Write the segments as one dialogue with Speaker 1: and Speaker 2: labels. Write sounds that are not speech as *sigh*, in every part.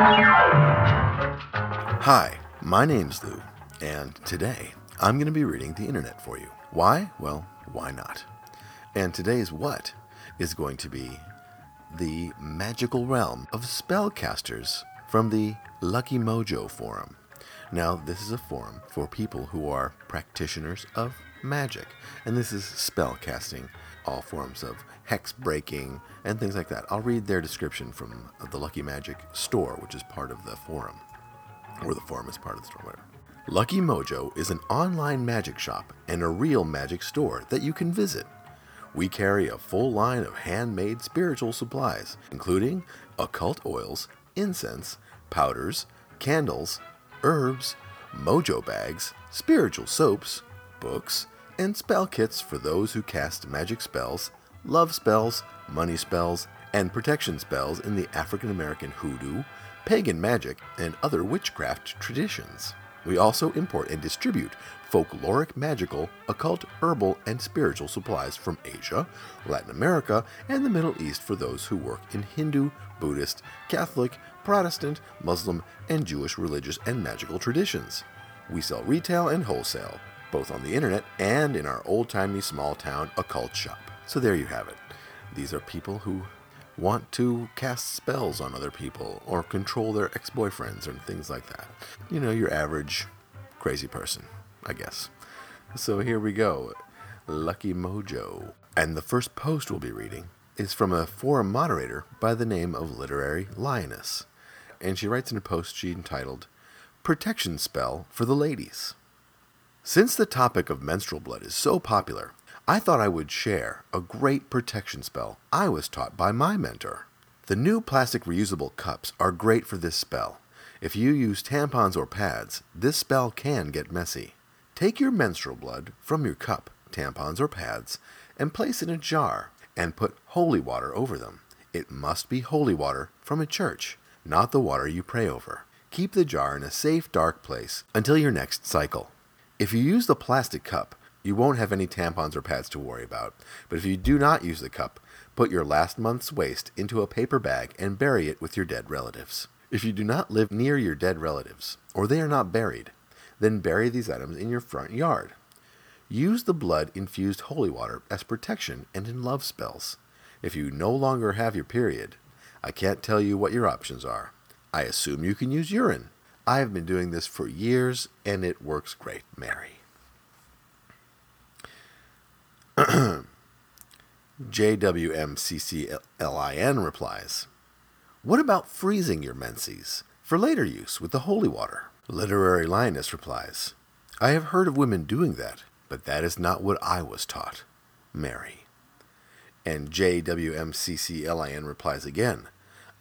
Speaker 1: Hi, my name's Lou, and today I'm going to be reading the internet for you. Why? Well, why not? And today's what is going to be the magical realm of spellcasters from the Lucky Mojo Forum. Now, this is a forum for people who are practitioners of magic, and this is spellcasting, all forms of hex breaking and things like that. I'll read their description from the Lucky Magic store, which is part of the forum, or the forum is part of the store, whatever. Lucky Mojo is an online magic shop and a real magic store that you can visit. We carry a full line of handmade spiritual supplies, including occult oils, incense, powders, candles, herbs, mojo bags, spiritual soaps, books, and spell kits for those who cast magic spells, love spells, money spells, and protection spells in the African American hoodoo, pagan magic, and other witchcraft traditions. We also import and distribute folkloric, magical, occult, herbal, and spiritual supplies from Asia, Latin America, and the Middle East for those who work in Hindu, Buddhist, Catholic, Protestant, Muslim, and Jewish religious and magical traditions. We sell retail and wholesale, both on the internet and in our old timey small town occult shop. So there you have it. These are people who want to cast spells on other people or control their ex boyfriends and things like that. You know, your average crazy person, I guess. So here we go Lucky Mojo. And the first post we'll be reading is from a forum moderator by the name of Literary Lioness. And she writes in a post she entitled Protection Spell for the Ladies. Since the topic of menstrual blood is so popular, I thought I would share a great protection spell I was taught by my mentor. The new plastic reusable cups are great for this spell. If you use tampons or pads, this spell can get messy. Take your menstrual blood from your cup, tampons, or pads and place in a jar and put holy water over them. It must be holy water from a church, not the water you pray over. Keep the jar in a safe, dark place until your next cycle. If you use the plastic cup, you won't have any tampons or pads to worry about. But if you do not use the cup, put your last month's waste into a paper bag and bury it with your dead relatives. If you do not live near your dead relatives, or they are not buried, then bury these items in your front yard. Use the blood infused holy water as protection and in love spells. If you no longer have your period, I can't tell you what your options are. I assume you can use urine. I have been doing this for years and it works great, Mary. *clears throat* JWMCCLIN replies What about freezing your menses for later use with the holy water? Literary Lioness replies I have heard of women doing that, but that is not what I was taught. Mary. And JWMCCLIN replies again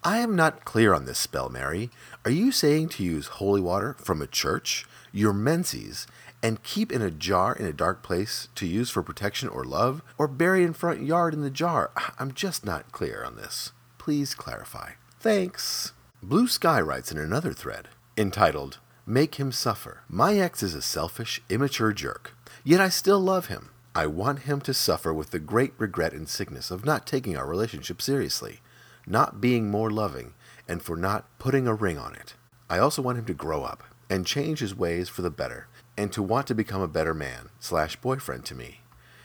Speaker 1: I am not clear on this spell, Mary. Are you saying to use holy water from a church, your menses, and keep in a jar in a dark place to use for protection or love, or bury in front yard in the jar? I'm just not clear on this. Please clarify. Thanks. Blue Sky writes in another thread entitled, Make Him Suffer. My ex is a selfish, immature jerk, yet I still love him. I want him to suffer with the great regret and sickness of not taking our relationship seriously, not being more loving, and for not putting a ring on it. I also want him to grow up and change his ways for the better and to want to become a better man slash boyfriend to me.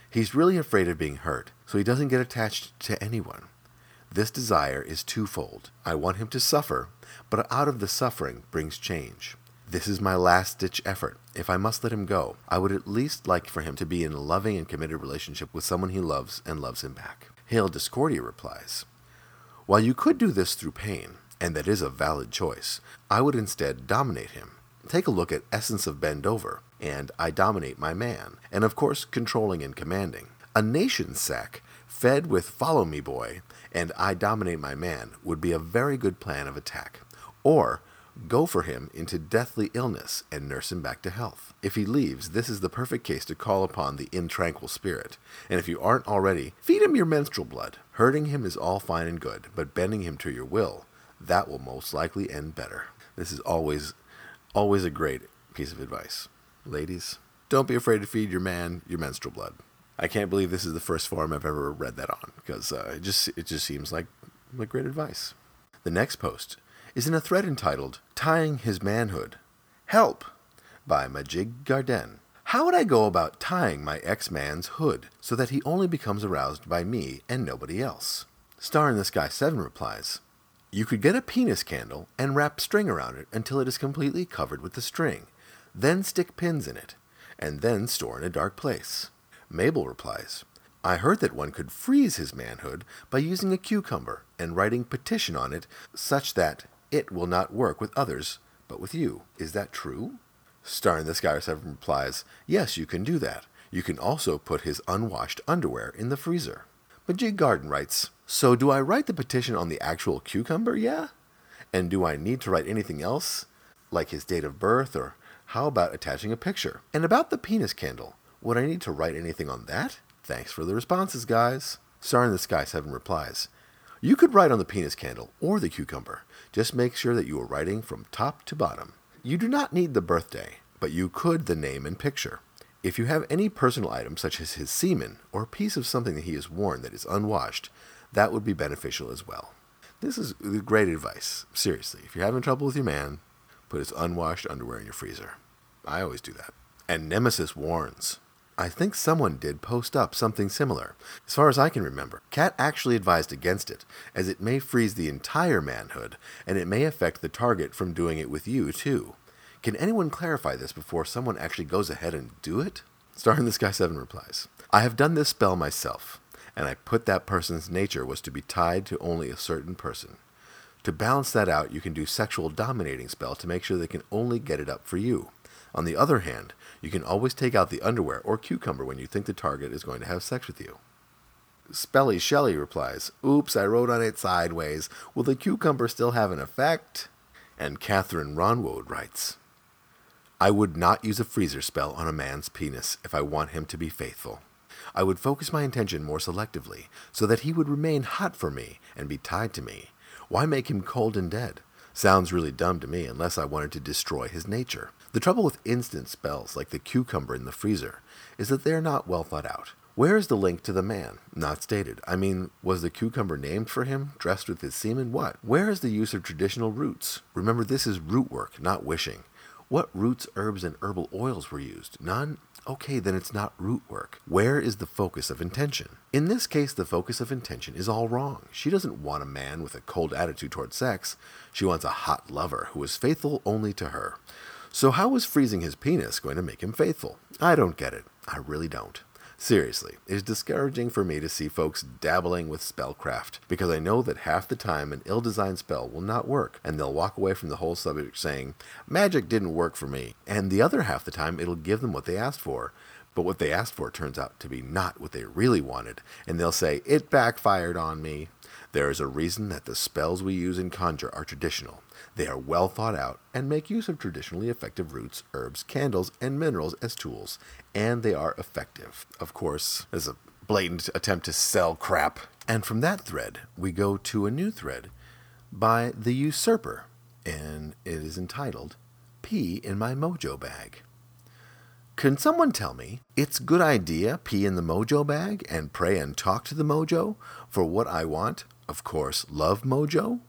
Speaker 1: He's really afraid of being hurt, so he doesn't get attached to anyone. This desire is twofold. I want him to suffer, but out of the suffering brings change. This is my last ditch effort. If I must let him go, I would at least like for him to be in a loving and committed relationship with someone he loves and loves him back. Hail Discordia replies While you could do this through pain, and that is a valid choice, I would instead dominate him. Take a look at Essence of Bendover and I Dominate My Man, and of course, Controlling and Commanding. A nation sack fed with Follow Me Boy and I Dominate My Man would be a very good plan of attack. Or go for him into deathly illness and nurse him back to health. If he leaves, this is the perfect case to call upon the intranquil spirit. And if you aren't already, feed him your menstrual blood. Hurting him is all fine and good, but bending him to your will, that will most likely end better. This is always Always a great piece of advice. Ladies, don't be afraid to feed your man your menstrual blood. I can't believe this is the first forum I've ever read that on because uh, it just it just seems like like great advice. The next post is in a thread entitled Tying His Manhood. Help! by Majig Garden. How would I go about tying my ex man's hood so that he only becomes aroused by me and nobody else? Star in the Sky 7 replies You could get a penis candle and wrap string around it until it is completely covered with the string, then stick pins in it, and then store in a dark place. Mabel replies I heard that one could freeze his manhood by using a cucumber and writing petition on it such that it will not work with others but with you. Is that true? Star in the Sky 7 replies, Yes, you can do that. You can also put his unwashed underwear in the freezer. But Majig Garden writes, So do I write the petition on the actual cucumber, yeah? And do I need to write anything else, like his date of birth, or how about attaching a picture? And about the penis candle, would I need to write anything on that? Thanks for the responses, guys. Star in the Sky 7 replies, You could write on the penis candle or the cucumber. Just make sure that you are writing from top to bottom. You do not need the birthday, but you could the name and picture. If you have any personal item, such as his semen or a piece of something that he has worn that is unwashed, that would be beneficial as well. This is great advice. Seriously, if you're having trouble with your man, put his unwashed underwear in your freezer. I always do that. And Nemesis warns. I think someone did post up something similar. As far as I can remember, Cat actually advised against it, as it may freeze the entire manhood, and it may affect the target from doing it with you, too. Can anyone clarify this before someone actually goes ahead and do it? Star in the Sky 7 replies, I have done this spell myself, and I put that person's nature was to be tied to only a certain person. To balance that out, you can do sexual dominating spell to make sure they can only get it up for you. On the other hand, you can always take out the underwear or cucumber when you think the target is going to have sex with you. Spelly Shelley replies, Oops, I wrote on it sideways. Will the cucumber still have an effect? And Catherine Yronwode writes, I would not use a freezer spell on a man's penis if I want him to be faithful. I would focus my intention more selectively, so that he would remain hot for me and be tied to me. Why make him cold and dead? Sounds really dumb to me unless I wanted to destroy his nature. The trouble with instant spells like the cucumber in the freezer is that they are not well thought out. Where is the link to the man? Not stated. I mean, was the cucumber named for him, dressed with his semen? What? Where is the use of traditional roots? Remember, this is root work, not wishing. What roots, herbs, and herbal oils were used? None? Okay, then it's not root work. Where is the focus of intention? In this case, the focus of intention is all wrong. She doesn't want a man with a cold attitude toward sex. She wants a hot lover who is faithful only to her. So, how is freezing his penis going to make him faithful? I don't get it. I really don't. Seriously, it is discouraging for me to see folks dabbling with spellcraft, because I know that half the time an ill designed spell will not work, and they'll walk away from the whole subject saying, Magic didn't work for me. And the other half the time, it'll give them what they asked for. But what they asked for turns out to be not what they really wanted, and they'll say, It backfired on me. There is a reason that the spells we use in Conjure are traditional. They are well thought out and make use of traditionally effective roots, herbs, candles, and minerals as tools, and they are effective. Of course, as a blatant attempt to sell crap. And from that thread, we go to a new thread by The Usurper, and it is entitled Pee in My Mojo Bag. Can someone tell me it's good idea pee in the mojo bag and pray and talk to the mojo for what I want? Of course, love mojo?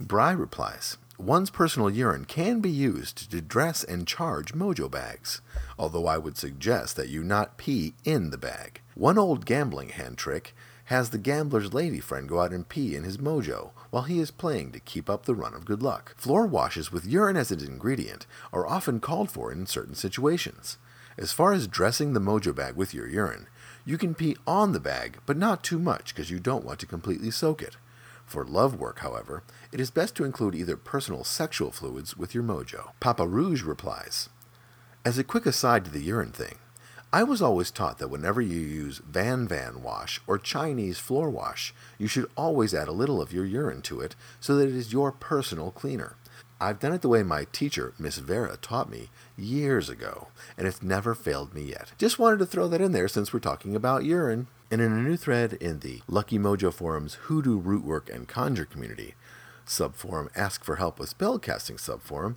Speaker 1: Bry replies, One's personal urine can be used to dress and charge mojo bags, although I would suggest that you not pee in the bag. One old gambling hand trick has the gambler's lady friend go out and pee in his mojo while he is playing to keep up the run of good luck. Floor washes with urine as an ingredient are often called for in certain situations. As far as dressing the mojo bag with your urine, you can pee on the bag, but not too much because you don't want to completely soak it. For love work, however, it is best to include either personal sexual fluids with your mojo. Papa Rouge replies As a quick aside to the urine thing, I was always taught that whenever you use Van Van wash or Chinese floor wash, you should always add a little of your urine to it so that it is your personal cleaner. I've done it the way my teacher, Miss Vera, taught me years ago, and it's never failed me yet. Just wanted to throw that in there since we're talking about urine. And in a new thread in the Lucky Mojo Forum's Hoodoo Rootwork and Conjure community, subforum Ask for Help with Spellcasting subforum,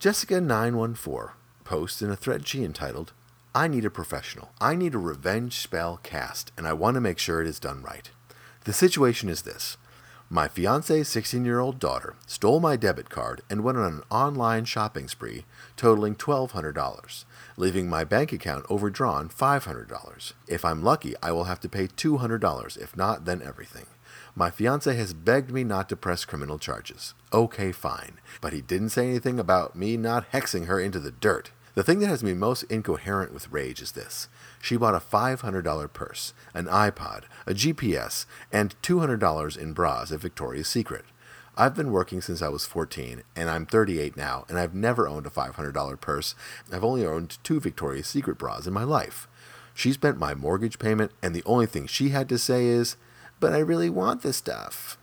Speaker 1: Jessica914 posts in a thread she entitled, I need a professional. I need a revenge spell cast, and I want to make sure it is done right. The situation is this My fiance's 16 year old daughter stole my debit card and went on an online shopping spree totaling $1,200, leaving my bank account overdrawn $500. If I'm lucky, I will have to pay $200. If not, then everything. My fiance has begged me not to press criminal charges. Okay, fine. But he didn't say anything about me not hexing her into the dirt. The thing that has me most incoherent with rage is this. She bought a $500 purse, an iPod, a GPS, and $200 in bras at Victoria's Secret. I've been working since I was 14, and I'm 38 now, and I've never owned a $500 purse. I've only owned two Victoria's Secret bras in my life. She spent my mortgage payment, and the only thing she had to say is, But I really want this stuff.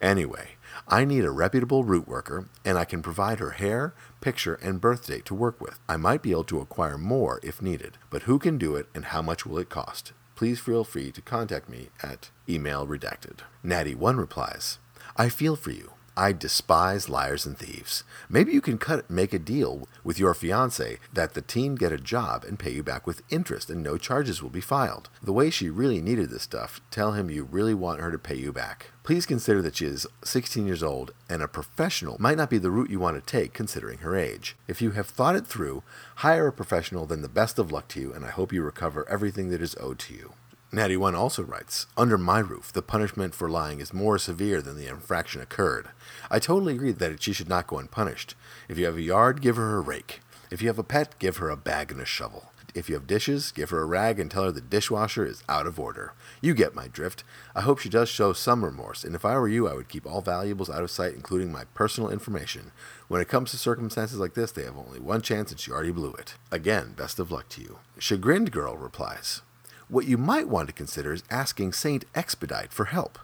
Speaker 1: Anyway, I need a reputable root worker, and I can provide her hair, picture, and birth date to work with. I might be able to acquire more if needed, but who can do it and how much will it cost? Please feel free to contact me at email redacted. Natty1 replies, I feel for you. I despise liars and thieves. Maybe you can cut make a deal with your fiance that the team get a job and pay you back with interest and no charges will be filed. The way she really needed this stuff, tell him you really want her to pay you back. Please consider that she is 16 years old and a professional might not be the route you want to take considering her age. If you have thought it through, hire a professional, then the best of luck to you and I hope you recover everything that is owed to you. Natty One also writes, Under my roof, the punishment for lying is more severe than the infraction occurred. I totally agree that she should not go unpunished. If you have a yard, give her a rake. If you have a pet, give her a bag and a shovel. If you have dishes, give her a rag and tell her the dishwasher is out of order. You get my drift. I hope she does show some remorse, and if I were you, I would keep all valuables out of sight, including my personal information. When it comes to circumstances like this, they have only one chance, and she already blew it. Again, best of luck to you. Chagrined Girl replies, what you might want to consider is asking Saint Expedite for help,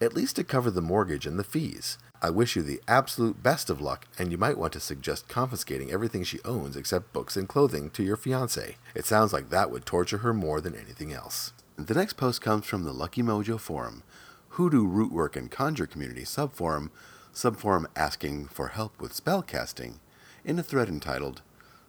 Speaker 1: at least to cover the mortgage and the fees. I wish you the absolute best of luck, and you might want to suggest confiscating everything she owns except books and clothing to your fiance. It sounds like that would torture her more than anything else. The next post comes from the Lucky Mojo Forum, Hoodoo Rootwork and Conjure Community subforum, subforum asking for help with spell casting, in a thread entitled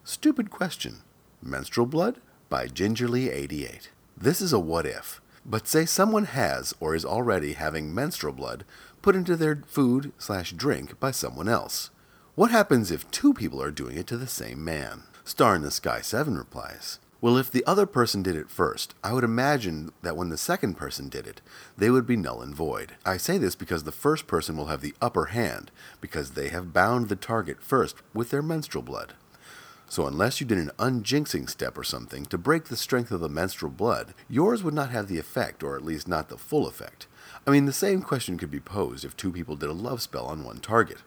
Speaker 1: Stupid Question Menstrual Blood by Gingerly88. This is a what if. But say someone has or is already having menstrual blood put into their food slash drink by someone else. What happens if two people are doing it to the same man? Star in the Sky 7 replies, Well, if the other person did it first, I would imagine that when the second person did it, they would be null and void. I say this because the first person will have the upper hand, because they have bound the target first with their menstrual blood. So, unless you did an unjinxing step or something to break the strength of the menstrual blood, yours would not have the effect, or at least not the full effect. I mean, the same question could be posed if two people did a love spell on one target.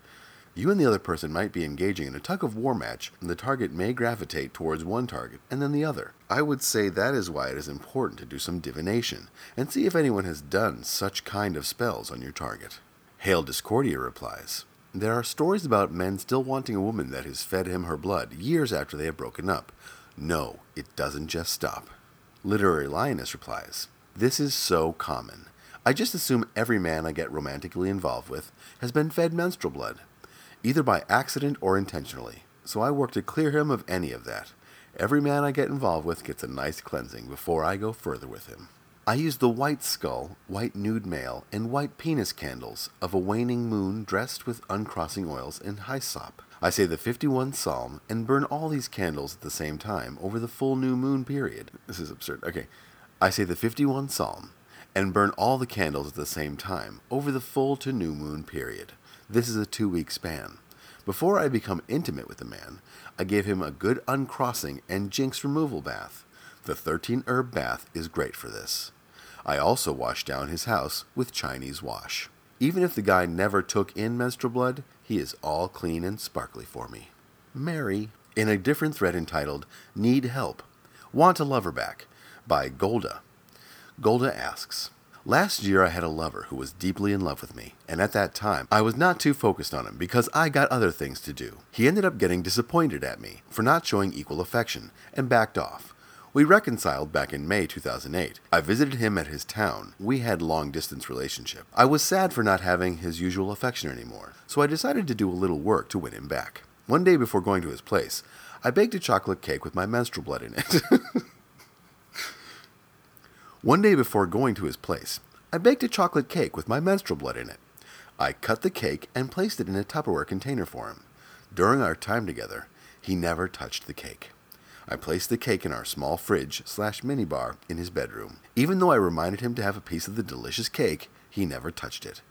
Speaker 1: You and the other person might be engaging in a tug of war match, and the target may gravitate towards one target and then the other. I would say that is why it is important to do some divination and see if anyone has done such kind of spells on your target. Hail Discordia replies there are stories about men still wanting a woman that has fed him her blood years after they have broken up. No, it doesn't just stop. Literary Lioness replies, This is so common. I just assume every man I get romantically involved with has been fed menstrual blood, either by accident or intentionally, so I work to clear him of any of that. Every man I get involved with gets a nice cleansing before I go further with him. I use the white skull, white nude male, and white penis candles of a waning moon dressed with uncrossing oils and hyssop. I say the 51 psalm and burn all these candles at the same time over the full new moon period. This is absurd. Okay. I say the 51 psalm and burn all the candles at the same time over the full to new moon period. This is a two week span. Before I become intimate with a man, I give him a good uncrossing and jinx removal bath. The 13 herb bath is great for this. I also wash down his house with Chinese wash. Even if the guy never took in menstrual blood, he is all clean and sparkly for me. Mary, in a different thread entitled Need Help, Want a Lover Back by Golda. Golda asks, Last year I had a lover who was deeply in love with me, and at that time I was not too focused on him because I got other things to do. He ended up getting disappointed at me for not showing equal affection and backed off. We reconciled back in May 2008. I visited him at his town. We had long distance relationship. I was sad for not having his usual affection anymore, so I decided to do a little work to win him back. One day before going to his place, I baked a chocolate cake with my menstrual blood in it. *laughs* One day before going to his place, I baked a chocolate cake with my menstrual blood in it. I cut the cake and placed it in a Tupperware container for him. During our time together, he never touched the cake. I placed the cake in our small fridge slash minibar in his bedroom. Even though I reminded him to have a piece of the delicious cake, he never touched it.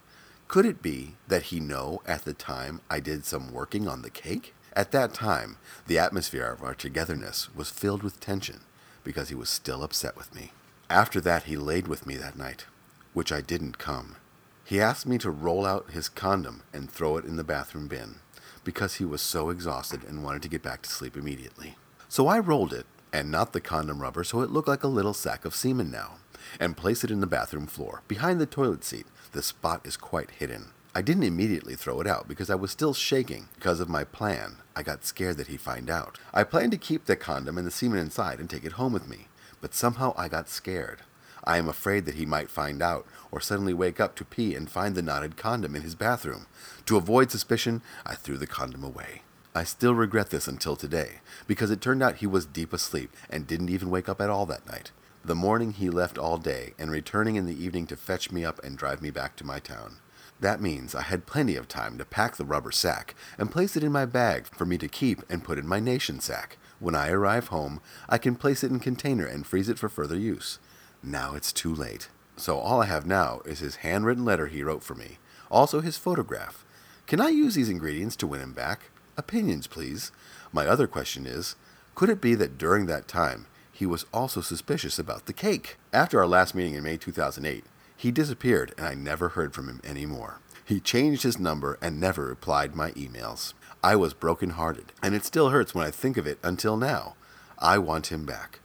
Speaker 1: Could it be that he know at the time I did some working on the cake? At that time, the atmosphere of our togetherness was filled with tension because he was still upset with me. After that, he laid with me that night, which I didn't come. He asked me to roll out his condom and throw it in the bathroom bin because he was so exhausted and wanted to get back to sleep immediately. So I rolled it, and not the condom rubber so it looked like a little sack of semen now, and placed it in the bathroom floor, behind the toilet seat. The spot is quite hidden. I didn't immediately throw it out because I was still shaking because of my plan. I got scared that he'd find out. I planned to keep the condom and the semen inside and take it home with me, but somehow I got scared. I am afraid that he might find out or suddenly wake up to pee and find the knotted condom in his bathroom. To avoid suspicion, I threw the condom away. I still regret this until today, because it turned out he was deep asleep and didn't even wake up at all that night. The morning he left all day and returning in the evening to fetch me up and drive me back to my town. That means I had plenty of time to pack the rubber sack and place it in my bag for me to keep and put in my nation sack. When I arrive home, I can place it in container and freeze it for further use. Now it's too late. So all I have now is his handwritten letter he wrote for me, also his photograph. Can I use these ingredients to win him back? Opinions, please. My other question is could it be that during that time he was also suspicious about the cake? After our last meeting in May 2008, he disappeared and I never heard from him anymore. He changed his number and never replied my emails. I was broken-hearted, and it still hurts when I think of it until now. I want him back.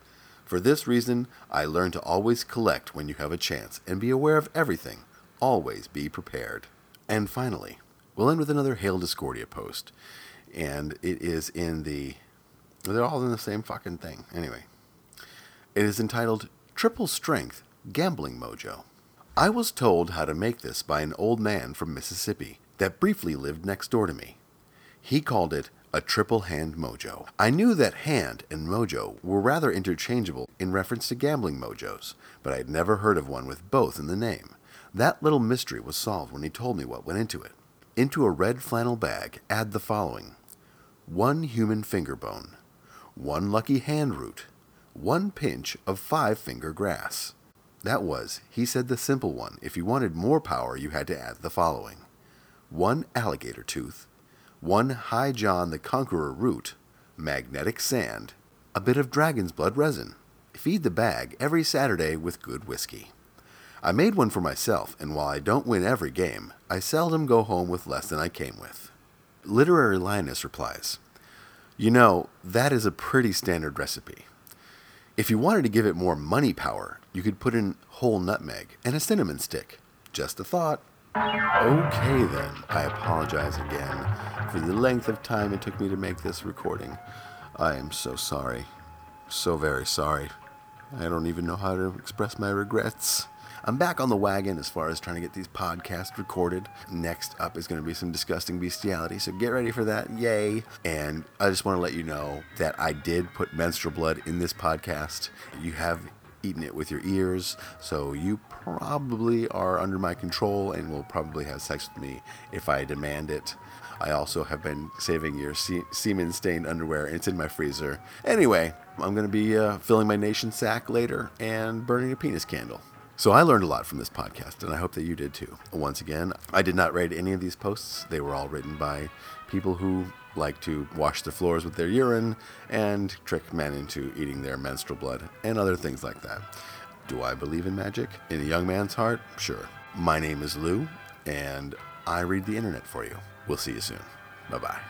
Speaker 1: For this reason, I learn to always collect when you have a chance and be aware of everything. Always be prepared. And finally, we'll end with another Hail Discordia post and it is in the. They're all in the same fucking thing. Anyway, it is entitled Triple Strength Gambling Mojo. I was told how to make this by an old man from Mississippi that briefly lived next door to me. He called it a triple hand mojo. I knew that hand and mojo were rather interchangeable in reference to gambling mojos, but I had never heard of one with both in the name. That little mystery was solved when he told me what went into it. Into a red flannel bag, add the following one human finger bone, one lucky hand root, one pinch of five finger grass. That was, he said, the simple one. If you wanted more power, you had to add the following one alligator tooth, one High John the Conqueror root, magnetic sand, a bit of dragon's blood resin. Feed the bag every Saturday with good whiskey. I made one for myself, and while I don't win every game, I seldom go home with less than I came with. Literary Lioness replies, You know, that is a pretty standard recipe. If you wanted to give it more money power, you could put in whole nutmeg and a cinnamon stick. Just a thought. Okay, then. I apologize again for the length of time it took me to make this recording. I am so sorry. So very sorry. I don't even know how to express my regrets. I'm back on the wagon as far as trying to get these podcasts recorded. Next up is going to be some disgusting bestiality, so get ready for that. Yay. And I just want to let you know that I did put menstrual blood in this podcast. You have eaten it with your ears, so you probably are under my control and will probably have sex with me if I demand it. I also have been saving your se- semen stained underwear, and it's in my freezer. Anyway, I'm going to be uh, filling my nation sack later and burning a penis candle. So I learned a lot from this podcast, and I hope that you did too. Once again, I did not write any of these posts. They were all written by people who like to wash the floors with their urine and trick men into eating their menstrual blood and other things like that. Do I believe in magic? In a young man's heart? Sure. My name is Lou, and I read the internet for you. We'll see you soon. Bye bye.